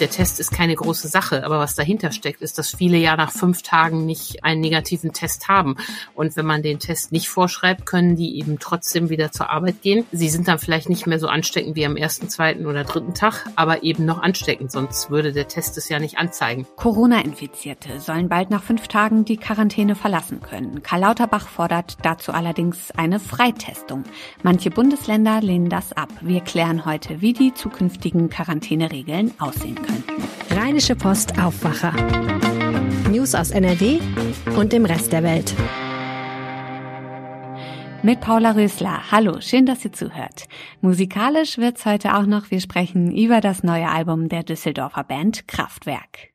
der Test ist keine große Sache, aber was dahinter steckt, ist, dass viele ja nach fünf Tagen nicht einen negativen Test haben. Und wenn man den Test nicht vorschreibt, können die eben trotzdem wieder zur Arbeit gehen. Sie sind dann vielleicht nicht mehr so ansteckend wie am ersten, zweiten oder dritten Tag, aber eben noch ansteckend, sonst würde der Test es ja nicht anzeigen. Corona-Infizierte sollen bald nach fünf Tagen die Quarantäne verlassen können. Karl Lauterbach fordert dazu allerdings eine Freitestung. Manche Bundesländer lehnen das ab. Wir klären heute, wie die zukünftigen Quarantäneregeln aussehen könnten. Rheinische Post Aufwacher. News aus NRW und dem Rest der Welt. Mit Paula Rösler. Hallo, schön, dass ihr zuhört. Musikalisch wird's heute auch noch. Wir sprechen über das neue Album der Düsseldorfer Band Kraftwerk.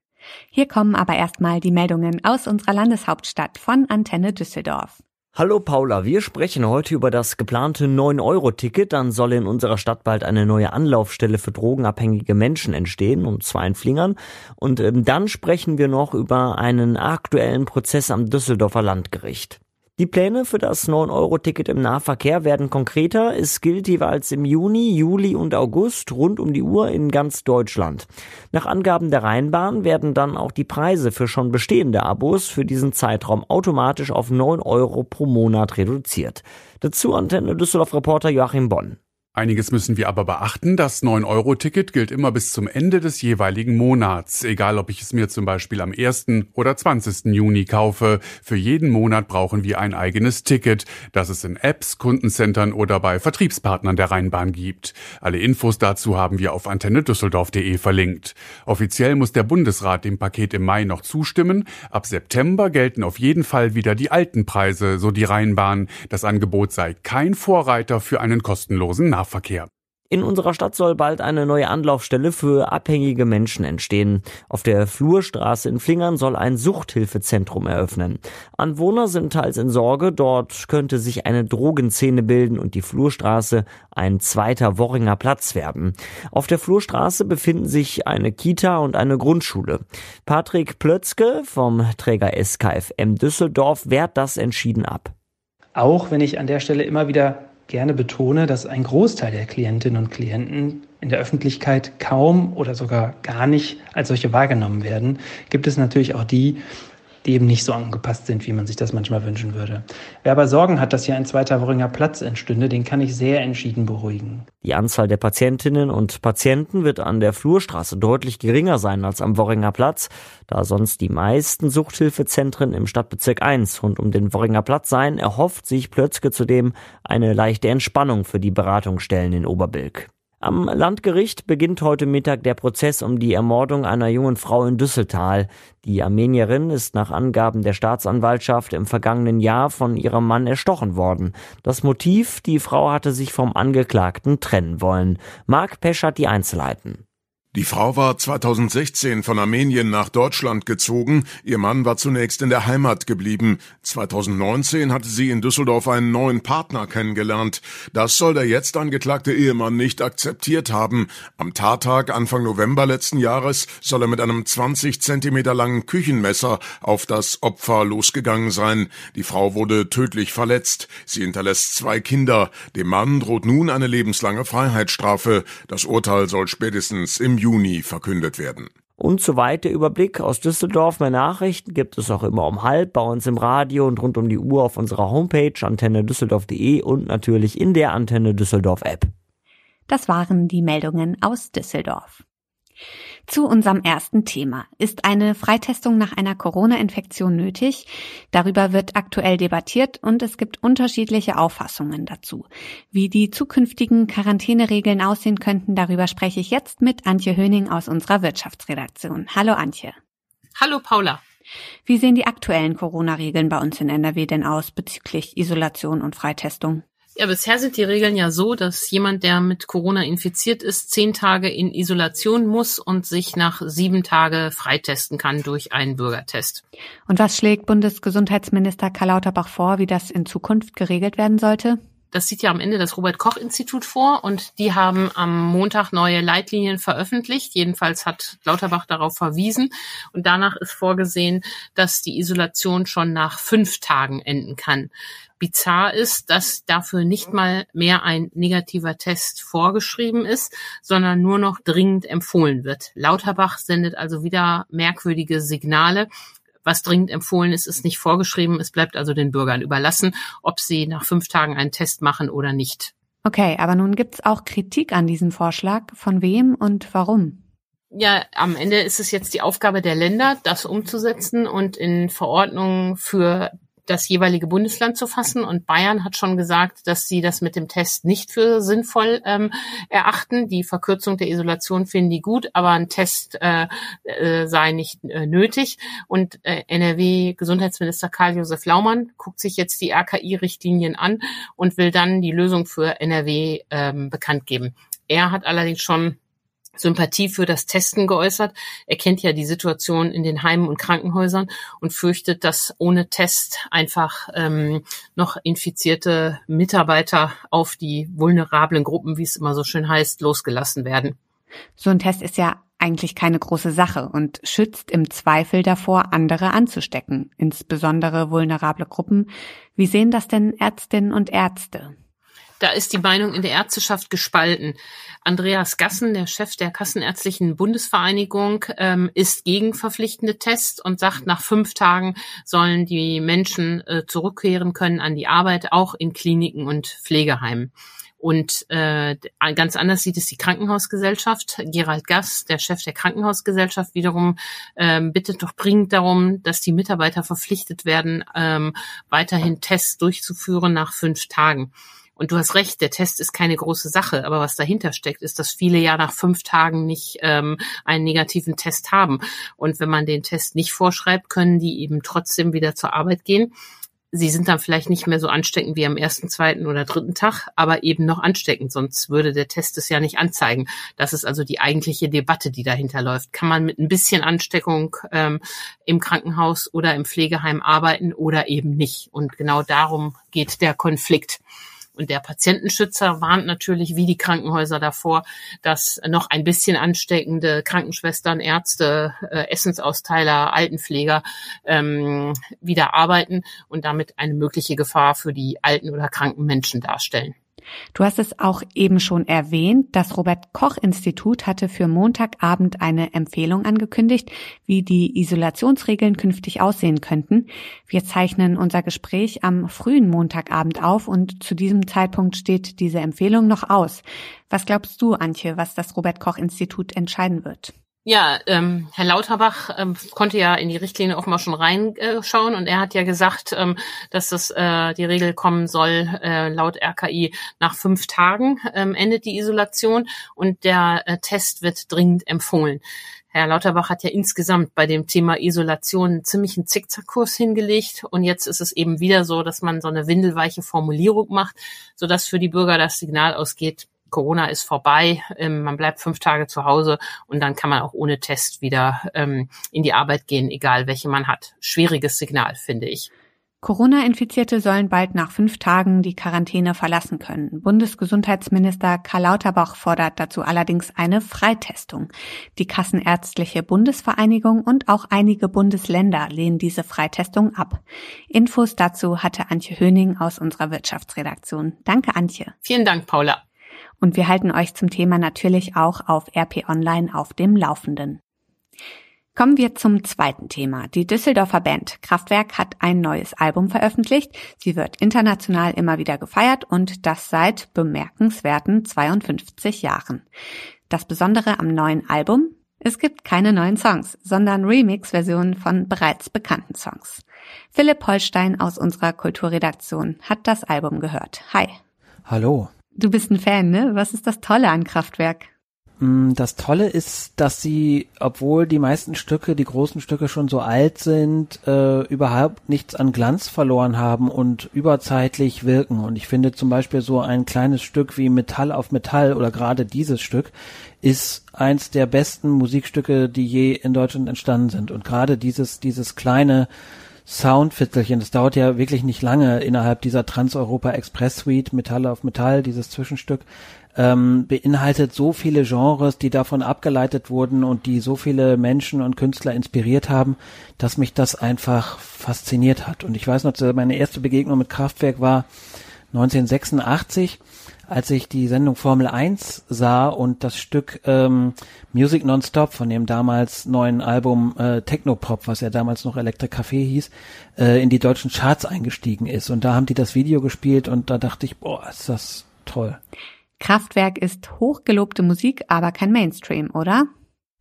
Hier kommen aber erstmal die Meldungen aus unserer Landeshauptstadt von Antenne Düsseldorf. Hallo Paula, wir sprechen heute über das geplante 9-Euro-Ticket. Dann soll in unserer Stadt bald eine neue Anlaufstelle für drogenabhängige Menschen entstehen, und zwar in Flingern. Und ähm, dann sprechen wir noch über einen aktuellen Prozess am Düsseldorfer Landgericht. Die Pläne für das 9-Euro-Ticket im Nahverkehr werden konkreter. Es gilt jeweils im Juni, Juli und August rund um die Uhr in ganz Deutschland. Nach Angaben der Rheinbahn werden dann auch die Preise für schon bestehende Abos für diesen Zeitraum automatisch auf 9 Euro pro Monat reduziert. Dazu Antenne Düsseldorf-Reporter Joachim Bonn. Einiges müssen wir aber beachten. Das 9-Euro-Ticket gilt immer bis zum Ende des jeweiligen Monats. Egal, ob ich es mir zum Beispiel am 1. oder 20. Juni kaufe. Für jeden Monat brauchen wir ein eigenes Ticket, das es in Apps, Kundencentern oder bei Vertriebspartnern der Rheinbahn gibt. Alle Infos dazu haben wir auf antennedüsseldorf.de verlinkt. Offiziell muss der Bundesrat dem Paket im Mai noch zustimmen. Ab September gelten auf jeden Fall wieder die alten Preise, so die Rheinbahn. Das Angebot sei kein Vorreiter für einen kostenlosen Nahverkehr. Nahverkehr. In unserer Stadt soll bald eine neue Anlaufstelle für abhängige Menschen entstehen. Auf der Flurstraße in Flingern soll ein Suchthilfezentrum eröffnen. Anwohner sind teils in Sorge, dort könnte sich eine Drogenszene bilden und die Flurstraße ein zweiter Worringer Platz werden. Auf der Flurstraße befinden sich eine Kita und eine Grundschule. Patrick Plötzke vom Träger SKFM Düsseldorf wehrt das entschieden ab. Auch wenn ich an der Stelle immer wieder gerne betone, dass ein Großteil der Klientinnen und Klienten in der Öffentlichkeit kaum oder sogar gar nicht als solche wahrgenommen werden, gibt es natürlich auch die, die eben nicht so angepasst sind, wie man sich das manchmal wünschen würde. Wer aber Sorgen hat, dass hier ein zweiter Worringer Platz entstünde, den kann ich sehr entschieden beruhigen. Die Anzahl der Patientinnen und Patienten wird an der Flurstraße deutlich geringer sein als am Worringer Platz, da sonst die meisten Suchthilfezentren im Stadtbezirk 1 rund um den Worringer Platz seien, erhofft sich Plötzke zudem eine leichte Entspannung für die Beratungsstellen in Oberbilk. Am Landgericht beginnt heute Mittag der Prozess um die Ermordung einer jungen Frau in Düsseltal. Die Armenierin ist nach Angaben der Staatsanwaltschaft im vergangenen Jahr von ihrem Mann erstochen worden. Das Motiv, die Frau hatte sich vom Angeklagten trennen wollen. Marc Pesch hat die Einzelheiten. Die Frau war 2016 von Armenien nach Deutschland gezogen. Ihr Mann war zunächst in der Heimat geblieben. 2019 hatte sie in Düsseldorf einen neuen Partner kennengelernt. Das soll der jetzt angeklagte Ehemann nicht akzeptiert haben. Am Tattag Anfang November letzten Jahres soll er mit einem 20 Zentimeter langen Küchenmesser auf das Opfer losgegangen sein. Die Frau wurde tödlich verletzt. Sie hinterlässt zwei Kinder. Dem Mann droht nun eine lebenslange Freiheitsstrafe. Das Urteil soll spätestens im Juni verkündet werden. Und soweit der Überblick aus Düsseldorf. Mehr Nachrichten gibt es auch immer um halb bei uns im Radio und rund um die Uhr auf unserer Homepage antennedüsseldorf.de und natürlich in der Antenne Düsseldorf App. Das waren die Meldungen aus Düsseldorf. Zu unserem ersten Thema. Ist eine Freitestung nach einer Corona-Infektion nötig? Darüber wird aktuell debattiert und es gibt unterschiedliche Auffassungen dazu. Wie die zukünftigen Quarantäneregeln aussehen könnten, darüber spreche ich jetzt mit Antje Höning aus unserer Wirtschaftsredaktion. Hallo Antje. Hallo Paula. Wie sehen die aktuellen Corona-Regeln bei uns in NRW denn aus bezüglich Isolation und Freitestung? Ja, bisher sind die Regeln ja so, dass jemand, der mit Corona infiziert ist, zehn Tage in Isolation muss und sich nach sieben Tage freitesten kann durch einen Bürgertest. Und was schlägt Bundesgesundheitsminister Karl Lauterbach vor, wie das in Zukunft geregelt werden sollte? Das sieht ja am Ende das Robert Koch Institut vor und die haben am Montag neue Leitlinien veröffentlicht. Jedenfalls hat Lauterbach darauf verwiesen und danach ist vorgesehen, dass die Isolation schon nach fünf Tagen enden kann. Bizarr ist, dass dafür nicht mal mehr ein negativer Test vorgeschrieben ist, sondern nur noch dringend empfohlen wird. Lauterbach sendet also wieder merkwürdige Signale was dringend empfohlen ist, ist nicht vorgeschrieben. Es bleibt also den Bürgern überlassen, ob sie nach fünf Tagen einen Test machen oder nicht. Okay, aber nun gibt es auch Kritik an diesem Vorschlag. Von wem und warum? Ja, am Ende ist es jetzt die Aufgabe der Länder, das umzusetzen und in Verordnungen für das jeweilige Bundesland zu fassen. Und Bayern hat schon gesagt, dass sie das mit dem Test nicht für sinnvoll ähm, erachten. Die Verkürzung der Isolation finden die gut, aber ein Test äh, äh, sei nicht äh, nötig. Und äh, NRW-Gesundheitsminister Karl-Josef Laumann guckt sich jetzt die RKI-Richtlinien an und will dann die Lösung für NRW ähm, bekannt geben. Er hat allerdings schon Sympathie für das Testen geäußert. Er kennt ja die Situation in den Heimen und Krankenhäusern und fürchtet, dass ohne Test einfach ähm, noch infizierte Mitarbeiter auf die vulnerablen Gruppen, wie es immer so schön heißt, losgelassen werden. So ein Test ist ja eigentlich keine große Sache und schützt im Zweifel davor, andere anzustecken, insbesondere vulnerable Gruppen. Wie sehen das denn Ärztinnen und Ärzte? Da ist die Meinung in der Ärzteschaft gespalten. Andreas Gassen, der Chef der Kassenärztlichen Bundesvereinigung, ähm, ist gegen verpflichtende Tests und sagt, nach fünf Tagen sollen die Menschen äh, zurückkehren können an die Arbeit, auch in Kliniken und Pflegeheimen. Und äh, ganz anders sieht es die Krankenhausgesellschaft. Gerald Gass, der Chef der Krankenhausgesellschaft, wiederum ähm, bittet doch dringend darum, dass die Mitarbeiter verpflichtet werden, ähm, weiterhin Tests durchzuführen nach fünf Tagen. Und du hast recht, der Test ist keine große Sache, aber was dahinter steckt, ist, dass viele ja nach fünf Tagen nicht ähm, einen negativen Test haben. Und wenn man den Test nicht vorschreibt, können die eben trotzdem wieder zur Arbeit gehen. Sie sind dann vielleicht nicht mehr so ansteckend wie am ersten, zweiten oder dritten Tag, aber eben noch ansteckend, sonst würde der Test es ja nicht anzeigen. Das ist also die eigentliche Debatte, die dahinter läuft. Kann man mit ein bisschen Ansteckung ähm, im Krankenhaus oder im Pflegeheim arbeiten oder eben nicht? Und genau darum geht der Konflikt. Und der Patientenschützer warnt natürlich wie die Krankenhäuser davor, dass noch ein bisschen ansteckende Krankenschwestern, Ärzte, äh, Essensausteiler, Altenpfleger ähm, wieder arbeiten und damit eine mögliche Gefahr für die alten oder kranken Menschen darstellen. Du hast es auch eben schon erwähnt. Das Robert Koch Institut hatte für Montagabend eine Empfehlung angekündigt, wie die Isolationsregeln künftig aussehen könnten. Wir zeichnen unser Gespräch am frühen Montagabend auf und zu diesem Zeitpunkt steht diese Empfehlung noch aus. Was glaubst du, Antje, was das Robert Koch Institut entscheiden wird? Ja, ähm, Herr Lauterbach ähm, konnte ja in die Richtlinie mal schon reinschauen und er hat ja gesagt, ähm, dass das äh, die Regel kommen soll, äh, laut RKI nach fünf Tagen ähm, endet die Isolation und der äh, Test wird dringend empfohlen. Herr Lauterbach hat ja insgesamt bei dem Thema Isolation einen ziemlichen Zickzackkurs hingelegt und jetzt ist es eben wieder so, dass man so eine windelweiche Formulierung macht, sodass für die Bürger das Signal ausgeht, Corona ist vorbei, ähm, man bleibt fünf Tage zu Hause und dann kann man auch ohne Test wieder ähm, in die Arbeit gehen, egal welche man hat. Schwieriges Signal, finde ich. Corona-Infizierte sollen bald nach fünf Tagen die Quarantäne verlassen können. Bundesgesundheitsminister Karl Lauterbach fordert dazu allerdings eine Freitestung. Die Kassenärztliche Bundesvereinigung und auch einige Bundesländer lehnen diese Freitestung ab. Infos dazu hatte Antje Höning aus unserer Wirtschaftsredaktion. Danke, Antje. Vielen Dank, Paula. Und wir halten euch zum Thema natürlich auch auf RP Online auf dem Laufenden. Kommen wir zum zweiten Thema. Die Düsseldorfer Band Kraftwerk hat ein neues Album veröffentlicht. Sie wird international immer wieder gefeiert und das seit bemerkenswerten 52 Jahren. Das Besondere am neuen Album? Es gibt keine neuen Songs, sondern Remix-Versionen von bereits bekannten Songs. Philipp Holstein aus unserer Kulturredaktion hat das Album gehört. Hi. Hallo. Du bist ein Fan, ne? Was ist das Tolle an Kraftwerk? Mm, das Tolle ist, dass sie, obwohl die meisten Stücke, die großen Stücke schon so alt sind, äh, überhaupt nichts an Glanz verloren haben und überzeitlich wirken. Und ich finde zum Beispiel so ein kleines Stück wie Metall auf Metall oder gerade dieses Stück ist eins der besten Musikstücke, die je in Deutschland entstanden sind. Und gerade dieses, dieses kleine Soundviertelchen. Das dauert ja wirklich nicht lange innerhalb dieser Trans-Europa Express Suite, Metall auf Metall, dieses Zwischenstück, ähm, beinhaltet so viele Genres, die davon abgeleitet wurden und die so viele Menschen und Künstler inspiriert haben, dass mich das einfach fasziniert hat. Und ich weiß noch, meine erste Begegnung mit Kraftwerk war 1986 als ich die Sendung Formel 1 sah und das Stück ähm, Music Nonstop von dem damals neuen Album äh, Technopop, was ja damals noch Electric Café hieß, äh, in die deutschen Charts eingestiegen ist. Und da haben die das Video gespielt und da dachte ich, boah, ist das toll. Kraftwerk ist hochgelobte Musik, aber kein Mainstream, oder?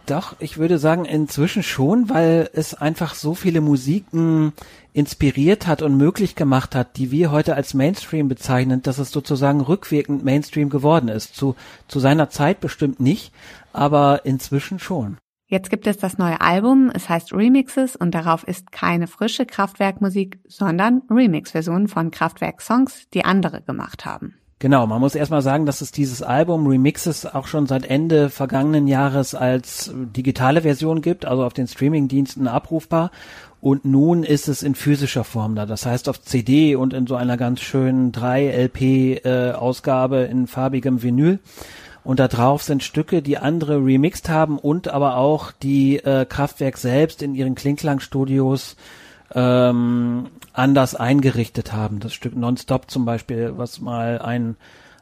Doch, ich würde sagen inzwischen schon, weil es einfach so viele Musiken inspiriert hat und möglich gemacht hat, die wir heute als Mainstream bezeichnen, dass es sozusagen rückwirkend Mainstream geworden ist. Zu, zu seiner Zeit bestimmt nicht, aber inzwischen schon. Jetzt gibt es das neue Album, es heißt Remixes und darauf ist keine frische Kraftwerkmusik, sondern Remix-Versionen von Kraftwerk-Songs, die andere gemacht haben. Genau, man muss erstmal sagen, dass es dieses Album Remixes auch schon seit Ende vergangenen Jahres als digitale Version gibt, also auf den Streamingdiensten abrufbar. Und nun ist es in physischer Form da. Das heißt auf CD und in so einer ganz schönen 3-LP-Ausgabe äh, in farbigem Vinyl. Und da drauf sind Stücke, die andere remixed haben und aber auch die äh, Kraftwerk selbst in ihren Klingklang-Studios ähm, anders eingerichtet haben. Das Stück Nonstop zum Beispiel, was mal ein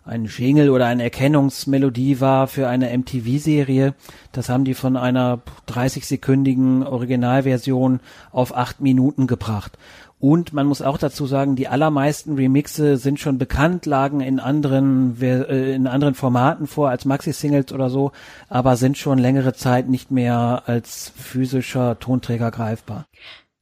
ein Jingle oder eine Erkennungsmelodie war für eine MTV-Serie. Das haben die von einer 30-sekündigen Originalversion auf acht Minuten gebracht. Und man muss auch dazu sagen, die allermeisten Remixe sind schon bekannt, lagen in anderen, äh, in anderen Formaten vor als Maxi-Singles oder so, aber sind schon längere Zeit nicht mehr als physischer Tonträger greifbar.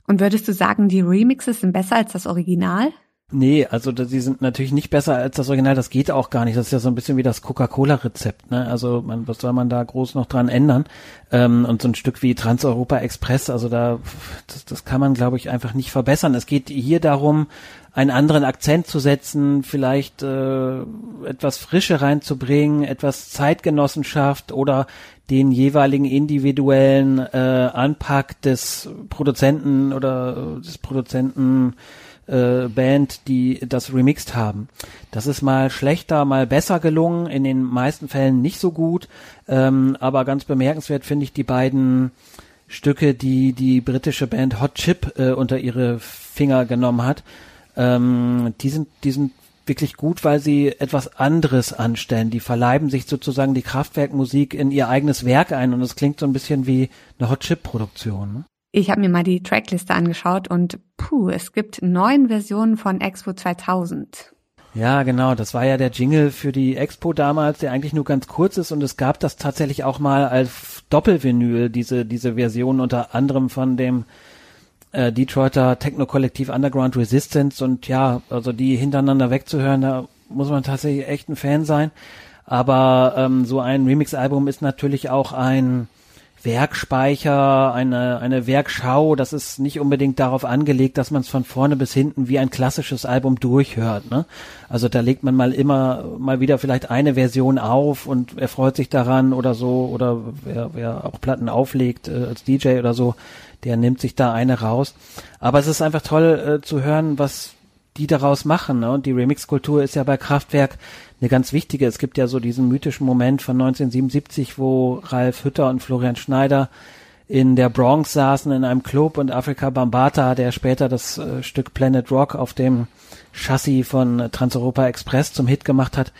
Und würdest du sagen, die Remixes sind besser als das Original? Nee, also die sind natürlich nicht besser als das Original, das geht auch gar nicht. Das ist ja so ein bisschen wie das Coca-Cola-Rezept, ne? Also man, was soll man da groß noch dran ändern? Ähm, und so ein Stück wie Trans-Europa Express, also da, das, das kann man, glaube ich, einfach nicht verbessern. Es geht hier darum, einen anderen Akzent zu setzen, vielleicht äh, etwas Frische reinzubringen, etwas Zeitgenossenschaft oder den jeweiligen individuellen äh, Anpack des Produzenten oder des Produzenten äh, Band, die das remixed haben. Das ist mal schlechter, mal besser gelungen, in den meisten Fällen nicht so gut, ähm, aber ganz bemerkenswert finde ich die beiden Stücke, die die britische Band Hot Chip äh, unter ihre Finger genommen hat. Ähm, die sind, die sind wirklich gut, weil sie etwas anderes anstellen. Die verleiben sich sozusagen die Kraftwerkmusik in ihr eigenes Werk ein und es klingt so ein bisschen wie eine Hot Chip Produktion. Ne? Ich habe mir mal die Trackliste angeschaut und puh, es gibt neun Versionen von Expo 2000. Ja, genau. Das war ja der Jingle für die Expo damals, der eigentlich nur ganz kurz ist und es gab das tatsächlich auch mal als Doppelvinyl, diese, diese Version unter anderem von dem äh, Detroiter Techno-Kollektiv Underground Resistance und ja, also die hintereinander wegzuhören, da muss man tatsächlich echt ein Fan sein. Aber ähm, so ein Remix-Album ist natürlich auch ein Werkspeicher, eine, eine Werkschau, das ist nicht unbedingt darauf angelegt, dass man es von vorne bis hinten wie ein klassisches Album durchhört. Ne? Also da legt man mal immer mal wieder vielleicht eine Version auf und erfreut sich daran oder so, oder wer, wer auch Platten auflegt äh, als DJ oder so, der nimmt sich da eine raus. Aber es ist einfach toll äh, zu hören, was die daraus machen. Ne? Und die Remix-Kultur ist ja bei Kraftwerk eine ganz wichtige. Es gibt ja so diesen mythischen Moment von 1977, wo Ralf Hütter und Florian Schneider in der Bronx saßen in einem Club und Afrika Bambata, der später das äh, Stück Planet Rock auf dem Chassis von Transeuropa Express zum Hit gemacht hat,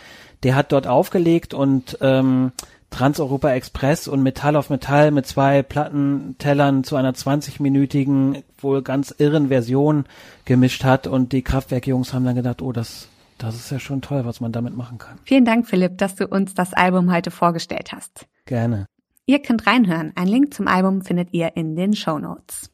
der hat dort aufgelegt und ähm, Transeuropa Express und Metall auf Metall mit zwei Plattentellern zu einer 20-minütigen, wohl ganz irren Version gemischt hat und die Kraftwerkjungs haben dann gedacht, oh, das das ist ja schon toll, was man damit machen kann. Vielen Dank, Philipp, dass du uns das Album heute vorgestellt hast. Gerne. Ihr könnt reinhören. Ein Link zum Album findet ihr in den Show Notes.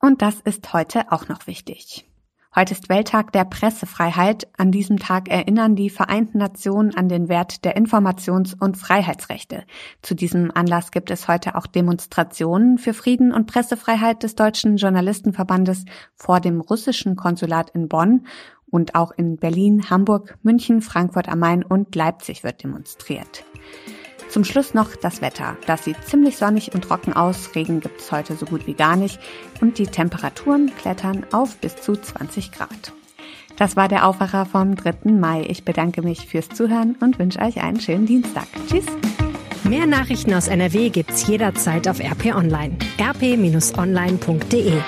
Und das ist heute auch noch wichtig. Heute ist Welttag der Pressefreiheit. An diesem Tag erinnern die Vereinten Nationen an den Wert der Informations- und Freiheitsrechte. Zu diesem Anlass gibt es heute auch Demonstrationen für Frieden und Pressefreiheit des Deutschen Journalistenverbandes vor dem russischen Konsulat in Bonn und auch in Berlin, Hamburg, München, Frankfurt am Main und Leipzig wird demonstriert. Zum Schluss noch das Wetter. Das sieht ziemlich sonnig und trocken aus. Regen gibt's heute so gut wie gar nicht. Und die Temperaturen klettern auf bis zu 20 Grad. Das war der Aufwacher vom 3. Mai. Ich bedanke mich fürs Zuhören und wünsche euch einen schönen Dienstag. Tschüss. Mehr Nachrichten aus NRW gibt's jederzeit auf RP Online. rp-online.de